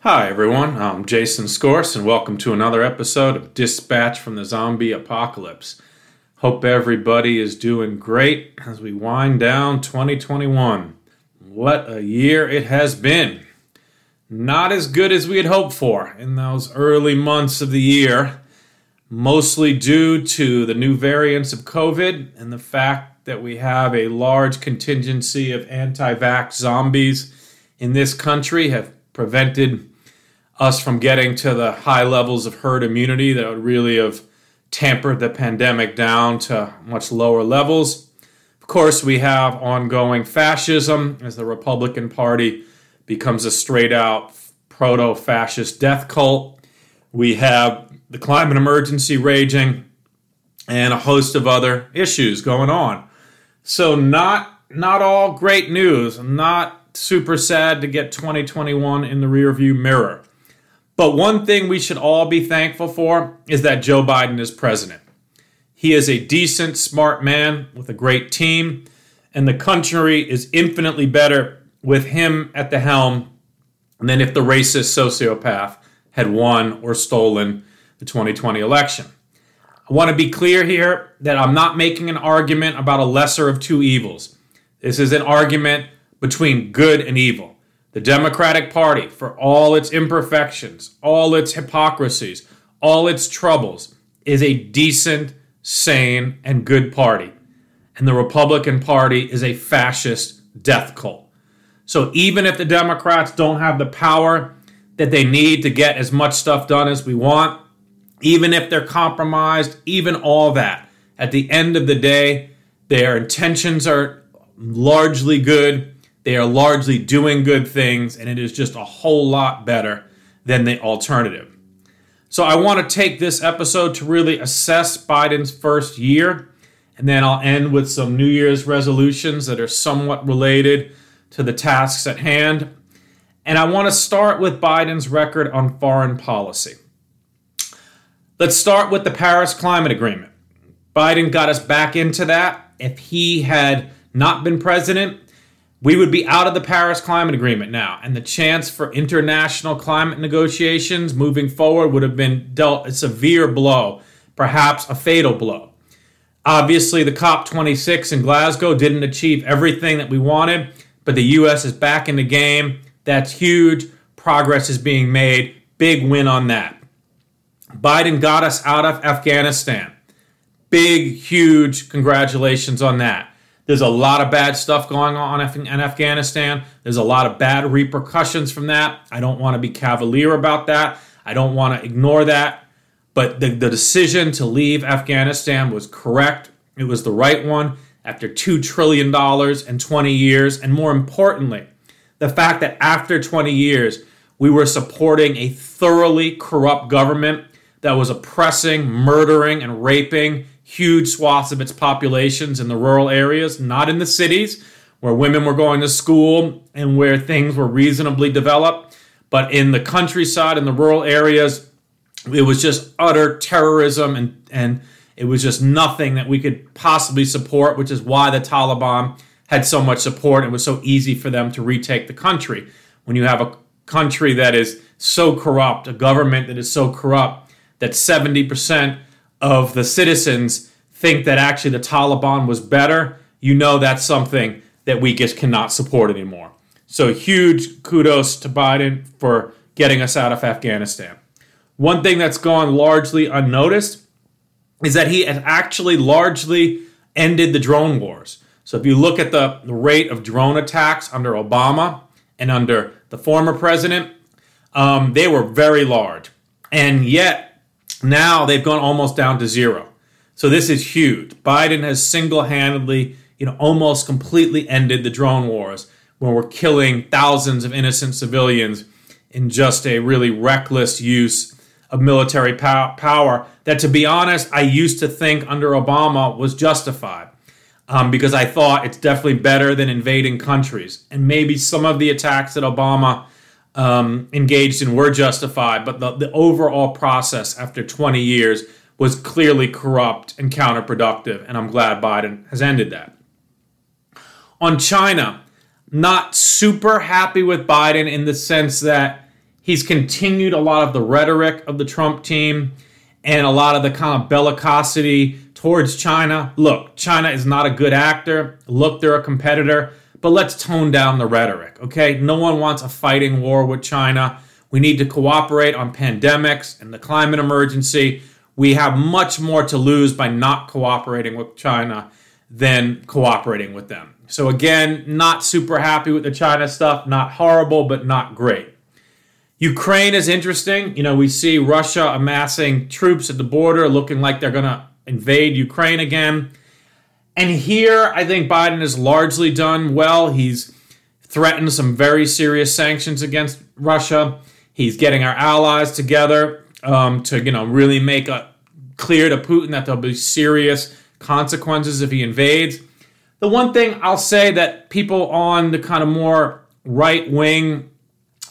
Hi, everyone. I'm Jason Scorse, and welcome to another episode of Dispatch from the Zombie Apocalypse. Hope everybody is doing great as we wind down 2021. What a year it has been! Not as good as we had hoped for in those early months of the year, mostly due to the new variants of COVID and the fact that we have a large contingency of anti vax zombies in this country have prevented us from getting to the high levels of herd immunity that would really have tampered the pandemic down to much lower levels. Of course, we have ongoing fascism as the Republican Party becomes a straight out proto fascist death cult. We have the climate emergency raging and a host of other issues going on. So, not not all great news. Not super sad to get 2021 in the rearview mirror. But one thing we should all be thankful for is that Joe Biden is president. He is a decent, smart man with a great team, and the country is infinitely better with him at the helm than if the racist sociopath had won or stolen the 2020 election. I want to be clear here that I'm not making an argument about a lesser of two evils. This is an argument between good and evil. The Democratic Party, for all its imperfections, all its hypocrisies, all its troubles, is a decent, sane, and good party. And the Republican Party is a fascist death cult. So even if the Democrats don't have the power that they need to get as much stuff done as we want, even if they're compromised, even all that, at the end of the day, their intentions are largely good they are largely doing good things, and it is just a whole lot better than the alternative. So, I want to take this episode to really assess Biden's first year, and then I'll end with some New Year's resolutions that are somewhat related to the tasks at hand. And I want to start with Biden's record on foreign policy. Let's start with the Paris Climate Agreement. Biden got us back into that. If he had not been president, we would be out of the Paris Climate Agreement now, and the chance for international climate negotiations moving forward would have been dealt a severe blow, perhaps a fatal blow. Obviously, the COP26 in Glasgow didn't achieve everything that we wanted, but the U.S. is back in the game. That's huge. Progress is being made. Big win on that. Biden got us out of Afghanistan. Big, huge congratulations on that. There's a lot of bad stuff going on in Afghanistan. There's a lot of bad repercussions from that. I don't want to be cavalier about that. I don't want to ignore that. But the, the decision to leave Afghanistan was correct. It was the right one after $2 trillion in 20 years. And more importantly, the fact that after 20 years, we were supporting a thoroughly corrupt government that was oppressing, murdering, and raping huge swaths of its populations in the rural areas, not in the cities where women were going to school and where things were reasonably developed, but in the countryside, in the rural areas, it was just utter terrorism and, and it was just nothing that we could possibly support, which is why the Taliban had so much support. It was so easy for them to retake the country. When you have a country that is so corrupt, a government that is so corrupt that 70% of the citizens think that actually the Taliban was better, you know that's something that we just cannot support anymore. So huge kudos to Biden for getting us out of Afghanistan. One thing that's gone largely unnoticed is that he has actually largely ended the drone wars. So if you look at the, the rate of drone attacks under Obama and under the former president, um, they were very large. And yet, now they've gone almost down to zero. So this is huge. Biden has single-handedly, you know, almost completely ended the drone wars when we're killing thousands of innocent civilians in just a really reckless use of military power that to be honest, I used to think under Obama was justified. um, because I thought it's definitely better than invading countries. And maybe some of the attacks that Obama um, engaged in were justified, but the, the overall process after 20 years was clearly corrupt and counterproductive. And I'm glad Biden has ended that. On China, not super happy with Biden in the sense that he's continued a lot of the rhetoric of the Trump team and a lot of the kind of bellicosity towards China. Look, China is not a good actor. Look, they're a competitor, but let's tone down the rhetoric, okay? No one wants a fighting war with China. We need to cooperate on pandemics and the climate emergency. We have much more to lose by not cooperating with China than cooperating with them. So, again, not super happy with the China stuff. Not horrible, but not great. Ukraine is interesting. You know, we see Russia amassing troops at the border, looking like they're going to invade Ukraine again. And here, I think Biden has largely done well. He's threatened some very serious sanctions against Russia. He's getting our allies together um, to, you know, really make a clear to Putin that there'll be serious consequences if he invades. The one thing I'll say that people on the kind of more right wing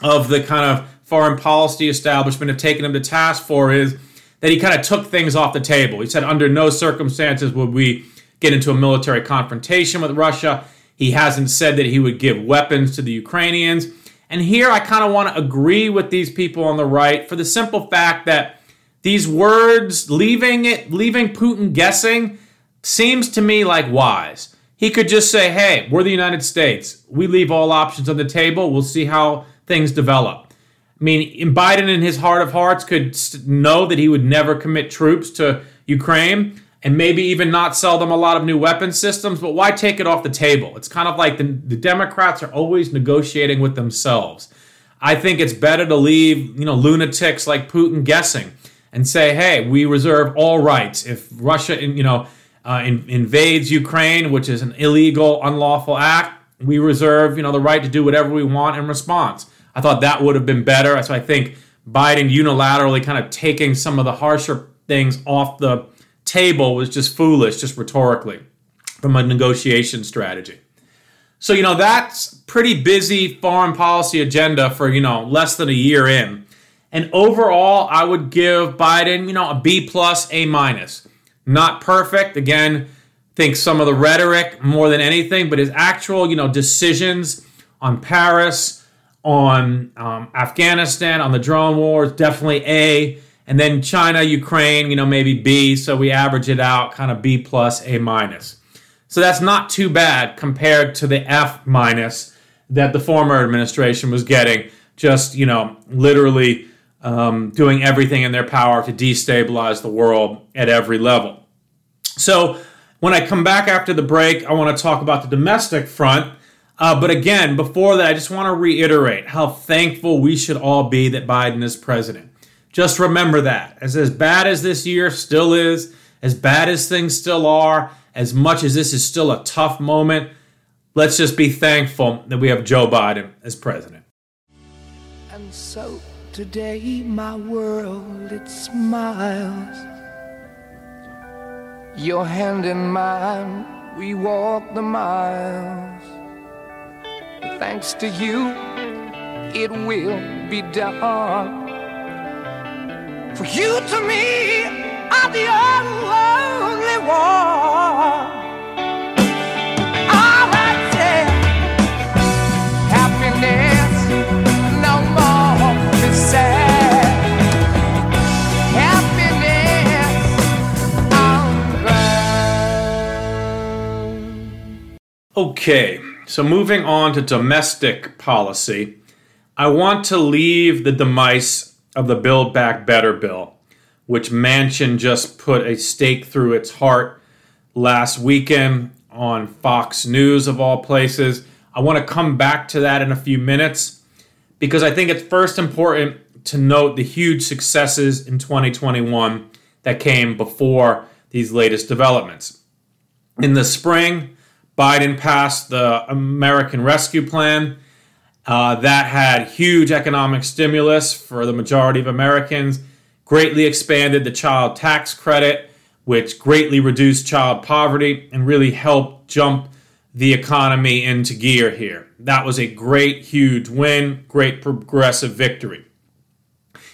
of the kind of foreign policy establishment have taken him to task for is that he kind of took things off the table. He said, under no circumstances would we get into a military confrontation with Russia. He hasn't said that he would give weapons to the Ukrainians. And here I kind of want to agree with these people on the right for the simple fact that these words, leaving it, leaving Putin guessing, seems to me like wise. He could just say, hey, we're the United States. We leave all options on the table. We'll see how things develop. I mean, Biden, in his heart of hearts, could know that he would never commit troops to Ukraine and maybe even not sell them a lot of new weapon systems, but why take it off the table? It's kind of like the, the Democrats are always negotiating with themselves. I think it's better to leave, you know, lunatics like Putin guessing and say, hey, we reserve all rights. If Russia, you know, uh, in, invades Ukraine, which is an illegal, unlawful act, we reserve, you know, the right to do whatever we want in response. I thought that would have been better. So I think Biden unilaterally kind of taking some of the harsher things off the table was just foolish, just rhetorically, from a negotiation strategy. So, you know, that's pretty busy foreign policy agenda for, you know, less than a year in. And overall, I would give Biden, you know, a B plus, A minus. Not perfect. Again, think some of the rhetoric more than anything, but his actual, you know, decisions on Paris, on um, Afghanistan, on the drone wars, definitely A. And then China, Ukraine, you know, maybe B. So we average it out, kind of B plus, A minus. So that's not too bad compared to the F minus that the former administration was getting, just, you know, literally um, doing everything in their power to destabilize the world at every level. So when I come back after the break, I want to talk about the domestic front uh, but again, before that, I just want to reiterate how thankful we should all be that Biden is president. Just remember that. As, as bad as this year still is, as bad as things still are, as much as this is still a tough moment, let's just be thankful that we have Joe Biden as president. And so today, my world, it smiles. Your hand in mine, we walk the miles thanks to you, it will be done. For you to me are the only one. All right, yeah. Happiness, no more be sad. Happiness, glad. Okay. So, moving on to domestic policy, I want to leave the demise of the Build Back Better bill, which Manchin just put a stake through its heart last weekend on Fox News, of all places. I want to come back to that in a few minutes because I think it's first important to note the huge successes in 2021 that came before these latest developments. In the spring, Biden passed the American Rescue Plan. Uh, that had huge economic stimulus for the majority of Americans, greatly expanded the child tax credit, which greatly reduced child poverty and really helped jump the economy into gear here. That was a great, huge win, great progressive victory.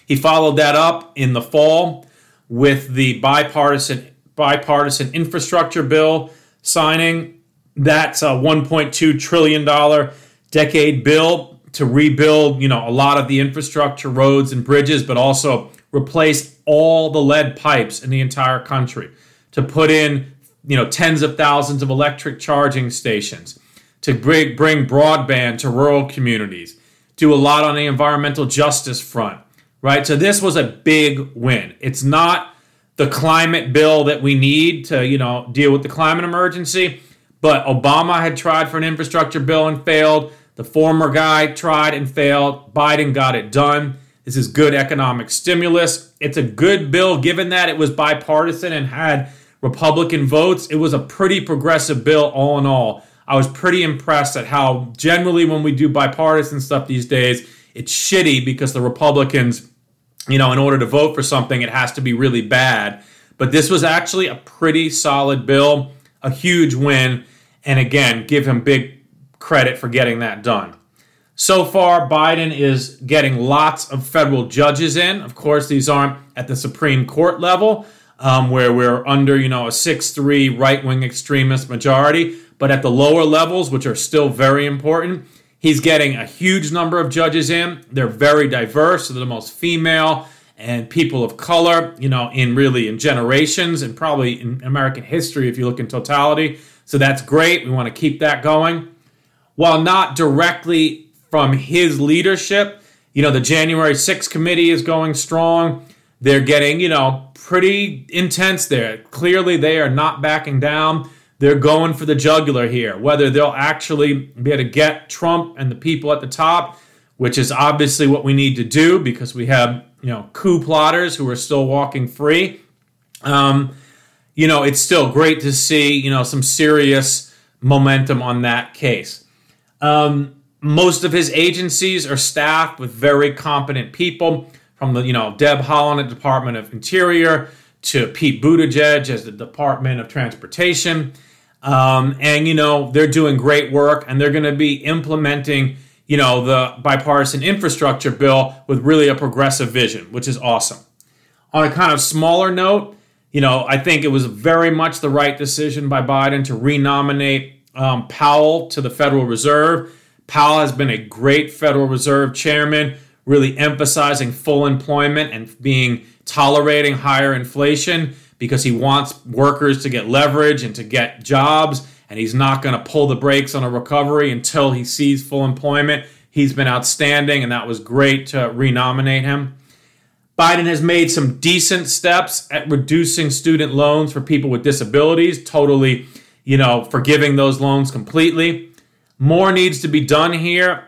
He followed that up in the fall with the bipartisan bipartisan infrastructure bill signing. That's a 1.2 trillion dollar decade bill to rebuild, you know, a lot of the infrastructure, roads and bridges, but also replace all the lead pipes in the entire country. To put in, you know, tens of thousands of electric charging stations. To bring, bring broadband to rural communities. Do a lot on the environmental justice front, right? So this was a big win. It's not the climate bill that we need to, you know, deal with the climate emergency, but Obama had tried for an infrastructure bill and failed. The former guy tried and failed. Biden got it done. This is good economic stimulus. It's a good bill given that it was bipartisan and had Republican votes. It was a pretty progressive bill all in all. I was pretty impressed at how generally when we do bipartisan stuff these days, it's shitty because the Republicans, you know, in order to vote for something, it has to be really bad. But this was actually a pretty solid bill, a huge win, and again, give him big credit for getting that done. So far, Biden is getting lots of federal judges in. Of course, these aren't at the Supreme Court level, um, where we're under, you know, a 6-3 right-wing extremist majority. But at the lower levels, which are still very important, he's getting a huge number of judges in. They're very diverse. So they're the most female and people of color, you know, in really in generations and probably in American history if you look in totality. So that's great. We want to keep that going while not directly from his leadership. You know, the January 6th committee is going strong. They're getting, you know, pretty intense there. Clearly, they are not backing down. They're going for the jugular here. Whether they'll actually be able to get Trump and the people at the top, which is obviously what we need to do because we have, you know, coup plotters who are still walking free. Um, you know, it's still great to see, you know, some serious momentum on that case. Um, most of his agencies are staffed with very competent people, from the you know Deb Haaland at the Department of Interior to Pete Buttigieg as the Department of Transportation, um, and you know they're doing great work, and they're going to be implementing you know the bipartisan infrastructure bill with really a progressive vision, which is awesome. On a kind of smaller note, you know I think it was very much the right decision by Biden to renominate um, Powell to the Federal Reserve. Powell has been a great Federal Reserve chairman, really emphasizing full employment and being tolerating higher inflation because he wants workers to get leverage and to get jobs, and he's not going to pull the brakes on a recovery until he sees full employment. He's been outstanding, and that was great to renominate him. Biden has made some decent steps at reducing student loans for people with disabilities, totally you know, forgiving those loans completely. More needs to be done here.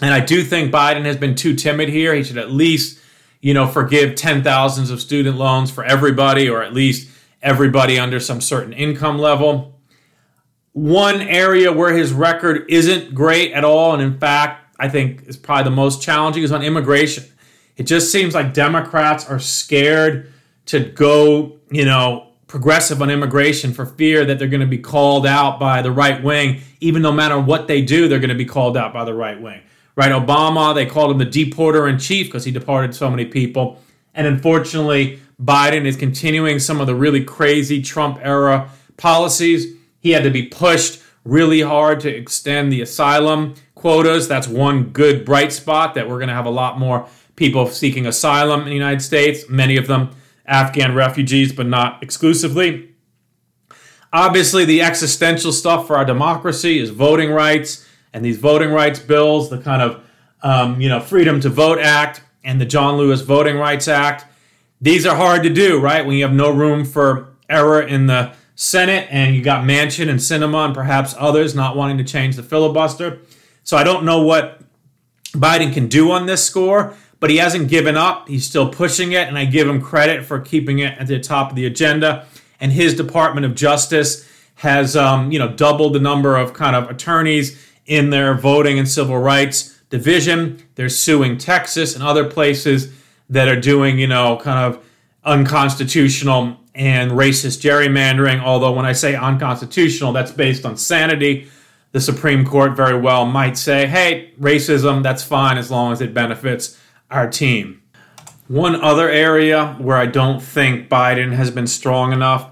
And I do think Biden has been too timid here. He should at least, you know, forgive 10 thousands of student loans for everybody, or at least everybody under some certain income level. One area where his record isn't great at all, and in fact, I think is probably the most challenging, is on immigration. It just seems like Democrats are scared to go, you know, progressive on immigration for fear that they're going to be called out by the right wing, even no matter what they do, they're going to be called out by the right wing. Right? Obama, they called him the deporter in chief because he deported so many people. And unfortunately, Biden is continuing some of the really crazy Trump era policies. He had to be pushed really hard to extend the asylum quotas. That's one good bright spot that we're going to have a lot more people seeking asylum in the United States, many of them Afghan refugees, but not exclusively. Obviously, the existential stuff for our democracy is voting rights and these voting rights bills, the kind of um, you know Freedom to Vote Act and the John Lewis Voting Rights Act. These are hard to do, right? When you have no room for error in the Senate and you got Manchin and Sinema and perhaps others not wanting to change the filibuster. So I don't know what Biden can do on this score but he hasn't given up. He's still pushing it, and I give him credit for keeping it at the top of the agenda. And his Department of Justice has, um, you know, doubled the number of kind of attorneys in their voting and civil rights division. They're suing Texas and other places that are doing, you know, kind of unconstitutional and racist gerrymandering. Although, when I say unconstitutional, that's based on sanity. The Supreme Court very well might say, hey, racism, that's fine as long as it benefits our team. One other area where I don't think Biden has been strong enough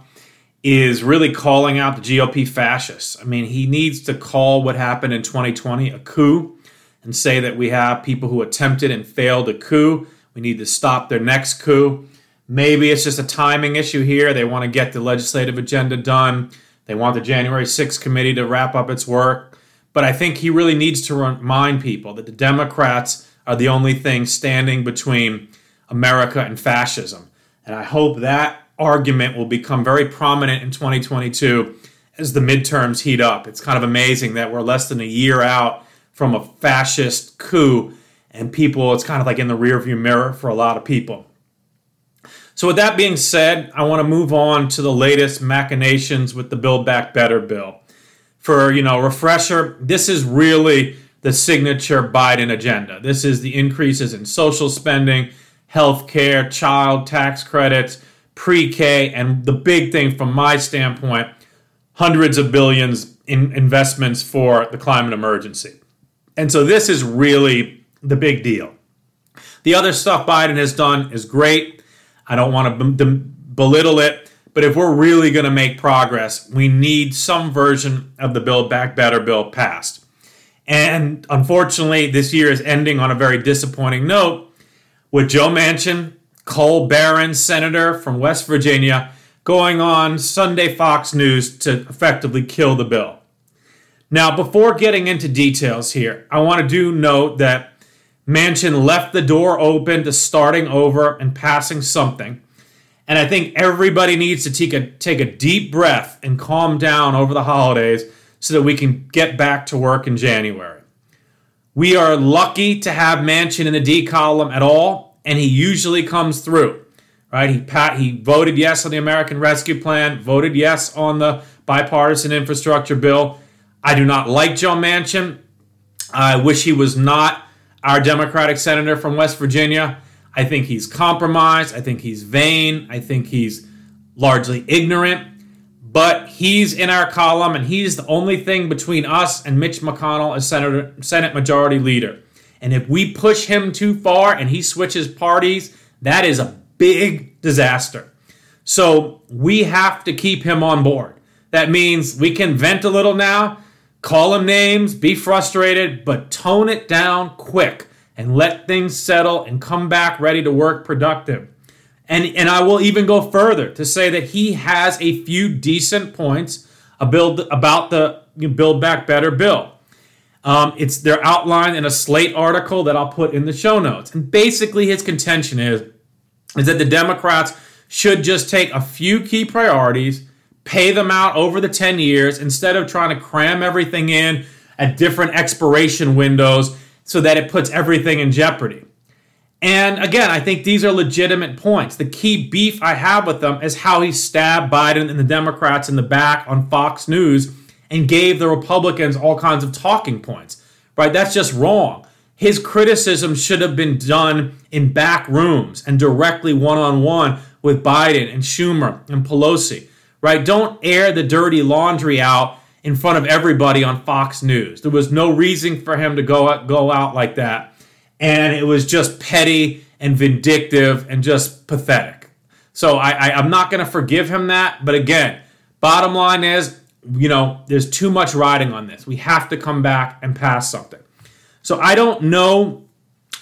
is really calling out the GOP fascists. I mean, he needs to call what happened in 2020 a coup and say that we have people who attempted and failed a coup. We need to stop their next coup. Maybe it's just a timing issue here. They want to get the legislative agenda done. They want the January 6th committee to wrap up its work. But I think he really needs to remind people that the Democrats are the only thing standing between America and fascism. And I hope that argument will become very prominent in 2022 as the midterms heat up. It's kind of amazing that we're less than a year out from a fascist coup, and people, it's kind of like in the rearview mirror for a lot of people. So, with that being said, I want to move on to the latest machinations with the Build Back Better bill. For you know, refresher, this is really the signature Biden agenda. This is the increases in social spending, health care, child tax credits, pre K, and the big thing from my standpoint hundreds of billions in investments for the climate emergency. And so this is really the big deal. The other stuff Biden has done is great. I don't want to b- b- belittle it, but if we're really going to make progress, we need some version of the Build Back Better bill passed. And unfortunately, this year is ending on a very disappointing note with Joe Manchin coal baron, senator from West Virginia, going on Sunday Fox News to effectively kill the bill. Now, before getting into details here, I want to do note that Manchin left the door open to starting over and passing something. And I think everybody needs to take a, take a deep breath and calm down over the holidays so that we can get back to work in January. We are lucky to have Manchin in the D column at all, and he usually comes through. Right? He pat he voted yes on the American Rescue Plan, voted yes on the bipartisan infrastructure bill. I do not like Joe Manchin. I wish he was not our Democratic senator from West Virginia. I think he's compromised. I think he's vain. I think he's largely ignorant. But he's in our column, and he's the only thing between us and Mitch McConnell as Senator, Senate Majority Leader. And if we push him too far and he switches parties, that is a big disaster. So we have to keep him on board. That means we can vent a little now, call him names, be frustrated, but tone it down quick and let things settle and come back ready to work productive. And, and I will even go further to say that he has a few decent points about the Build Back Better bill. Um, it's they're outlined in a Slate article that I'll put in the show notes. And basically, his contention is is that the Democrats should just take a few key priorities, pay them out over the 10 years instead of trying to cram everything in at different expiration windows so that it puts everything in jeopardy. And again, I think these are legitimate points. The key beef I have with them is how he stabbed Biden and the Democrats in the back on Fox News and gave the Republicans all kinds of talking points, right? That's just wrong. His criticism should have been done in back rooms and directly one on one with Biden and Schumer and Pelosi, right? Don't air the dirty laundry out in front of everybody on Fox News. There was no reason for him to go go out like that. And it was just petty and vindictive and just pathetic. So I, I, I'm not going to forgive him that. But again, bottom line is you know, there's too much riding on this. We have to come back and pass something. So I don't know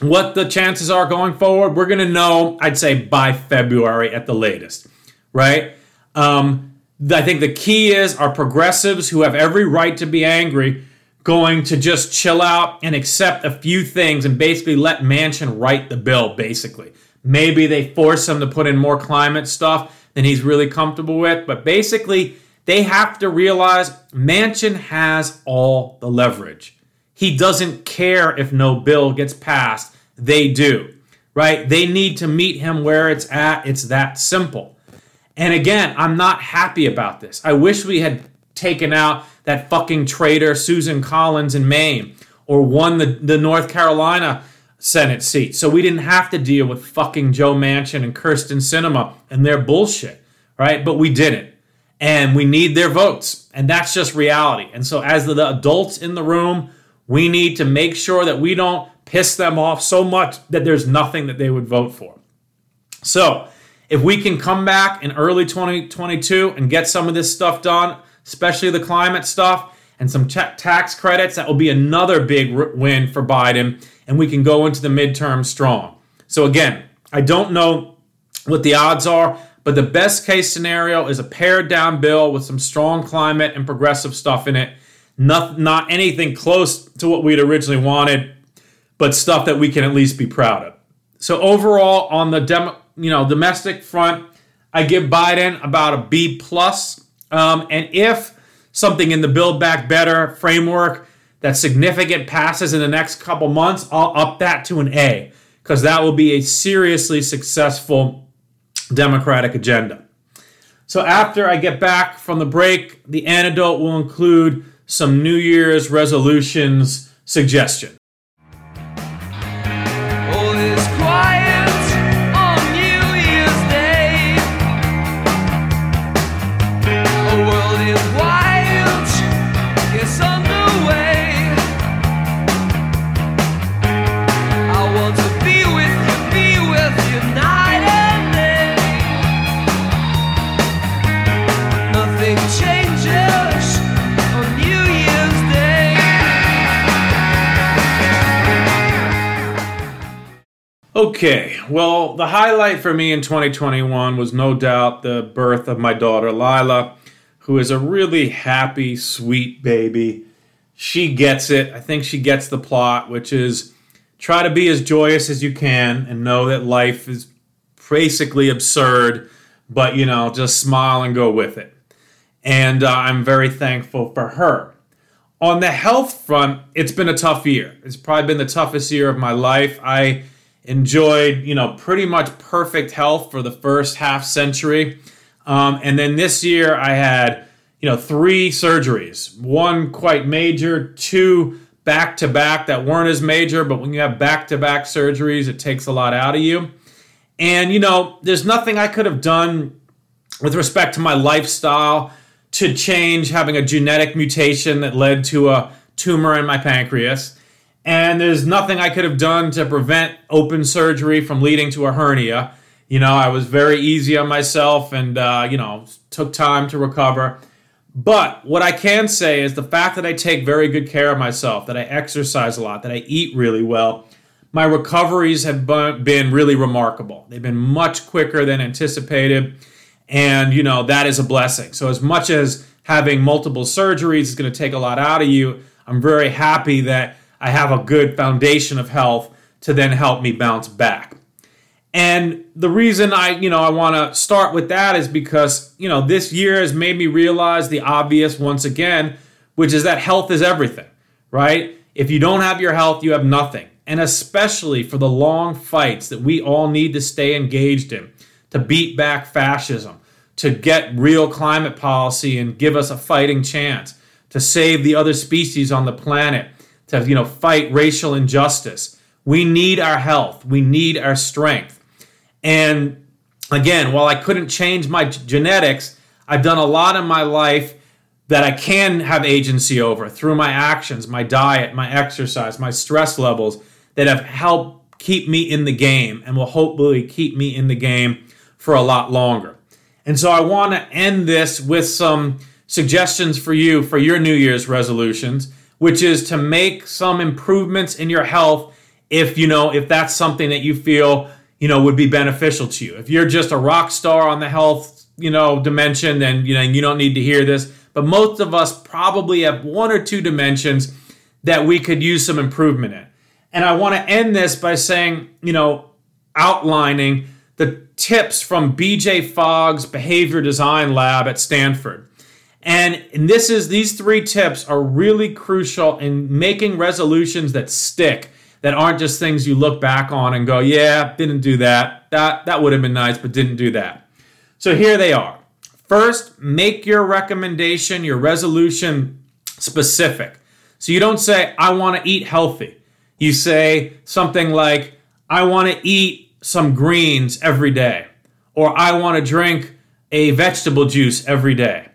what the chances are going forward. We're going to know, I'd say, by February at the latest, right? Um, I think the key is our progressives who have every right to be angry going to just chill out and accept a few things and basically let Manchin write the bill, basically. Maybe they force him to put in more climate stuff than he's really comfortable with, but basically, they have to realize Manchin has all the leverage. He doesn't care if no bill gets passed. They do, right? They need to meet him where it's at. It's that simple. And again, I'm not happy about this. I wish we had taken out that fucking traitor Susan Collins in Maine or won the, the North Carolina Senate seat so we didn't have to deal with fucking Joe Manchin and Kyrsten Sinema and their bullshit right? But we didn't. And we need their votes. And that's just reality. And so, as the adults in the room, we need to make sure that we don't piss them off so much that there's nothing that they would vote for. So, if we can come back in early 2022 and get some of this stuff done, especially the climate stuff and some tax credits, that will be another big win for Biden. And we can go into the midterm strong. So, again, I don't know what the odds are, but the best case scenario is a pared down bill with some strong climate and progressive stuff in it. Not, not anything close to what we'd originally wanted, but stuff that we can at least be proud of. So overall, on the demo, you know domestic front, I give Biden about a B plus. Um, and if something in the Build Back Better framework that significant passes in the next couple months, I'll up that to an A because that will be a seriously successful Democratic agenda. So after I get back from the break, the antidote will include some New Year's resolutions suggestion. Okay, well, the highlight for me in 2021 was no doubt the birth of my daughter Lila, who is a really happy, sweet baby. She gets it. I think she gets the plot, which is try to be as joyous as you can and know that life is basically absurd, but you know, just smile and go with it. And uh, I'm very thankful for her. On the health front, it's been a tough year. It's probably been the toughest year of my life. I enjoyed, you know, pretty much perfect health for the first half century. Um, and then this year I had, you know, three surgeries, one quite major, two back to back that weren't as major, but when you have back to back surgeries, it takes a lot out of you. And, you know, there's nothing I could have done with respect to my lifestyle to change having a genetic mutation that led to a tumor in my pancreas and there's nothing I could have done to prevent open surgery from leading to a hernia. You know, I was very easy on myself and, uh, you know, took time to recover. But what I can say is the fact that I take very good care of myself, that I exercise a lot, that I eat really well, my recoveries have been really remarkable. They've been much quicker than anticipated. And, you know, that is a blessing. So, as much as having multiple surgeries is going to take a lot out of you, I'm very happy that I have a good foundation of health to then help me bounce back. And the reason I, you know, I want to start with that is because, you know, this year has made me realize the obvious once again, which is that health is everything, right? If you don't have your health, you have nothing. And especially for the long fights that we all need to stay engaged in to beat back fascism, to get real climate policy and give us a fighting chance, to save the other species on the planet to you know fight racial injustice. We need our health. We need our strength. And again, while I couldn't change my genetics, I've done a lot in my life that I can have agency over through my actions, my diet, my exercise, my stress levels that have helped keep me in the game and will hopefully keep me in the game for a lot longer. And so I want to end this with some suggestions for you for your New Year's resolutions which is to make some improvements in your health if you know if that's something that you feel you know would be beneficial to you. If you're just a rock star on the health you know dimension, then you know you don't need to hear this. But most of us probably have one or two dimensions that we could use some improvement in. And I want to end this by saying, you know, outlining the tips from BJ Fogg's behavior design lab at Stanford. And, and this is these three tips are really crucial in making resolutions that stick, that aren't just things you look back on and go, yeah, didn't do that. That that would have been nice, but didn't do that. So here they are. First, make your recommendation, your resolution specific. So you don't say, I want to eat healthy. You say something like, I want to eat some greens every day, or I want to drink a vegetable juice every day.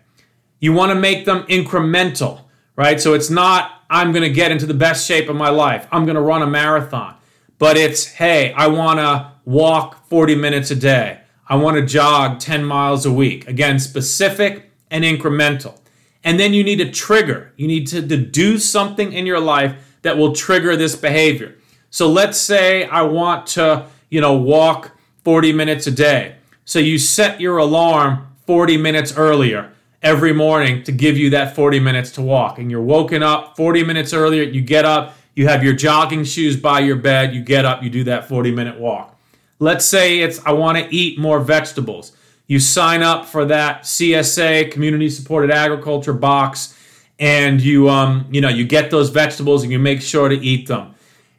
You want to make them incremental, right? So it's not, I'm going to get into the best shape of my life. I'm going to run a marathon. But it's, hey, I want to walk 40 minutes a day. I want to jog 10 miles a week. Again, specific and incremental. And then you need a trigger. You need to, to do something in your life that will trigger this behavior. So let's say I want to, you know, walk 40 minutes a day. So you set your alarm 40 minutes earlier every morning to give you that 40 minutes to walk. And you're woken up 40 minutes earlier, you get up, you have your jogging shoes by your bed, you get up, you do that 40 minute walk. Let's say it's I want to eat more vegetables. You sign up for that CSA community supported agriculture box and you um you know you get those vegetables and you make sure to eat them.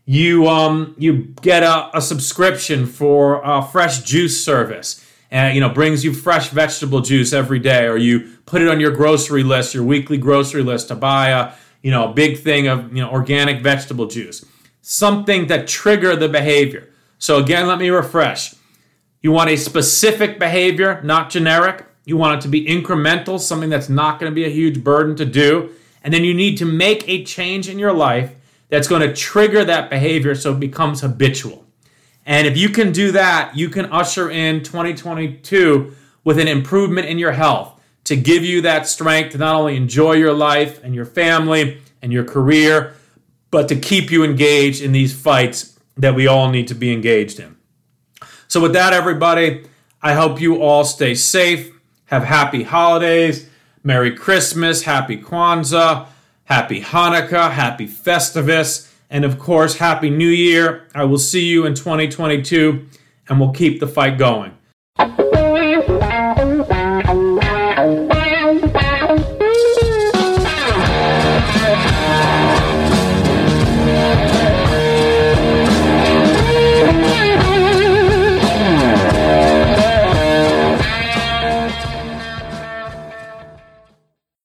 You um you get a, a subscription for a fresh juice service and you know brings you fresh vegetable juice every day or you put it on your grocery list your weekly grocery list to buy a you know a big thing of you know organic vegetable juice. Something that trigger the behavior. So again let me refresh. You want a specific behavior not generic. You want it to be incremental something that's not going to be a huge burden to do. And then you need to make a change in your life that's going to trigger that behavior so it becomes habitual and if you can do that, you can usher in 2022 with an improvement in your health to give you that strength to not only enjoy your life and your family and your career, but to keep you engaged in these fights that we all need to be engaged in. So, with that, everybody, I hope you all stay safe, have happy holidays, Merry Christmas, Happy Kwanzaa, Happy Hanukkah, Happy Festivus. And of course, Happy New Year. I will see you in 2022 and we'll keep the fight going.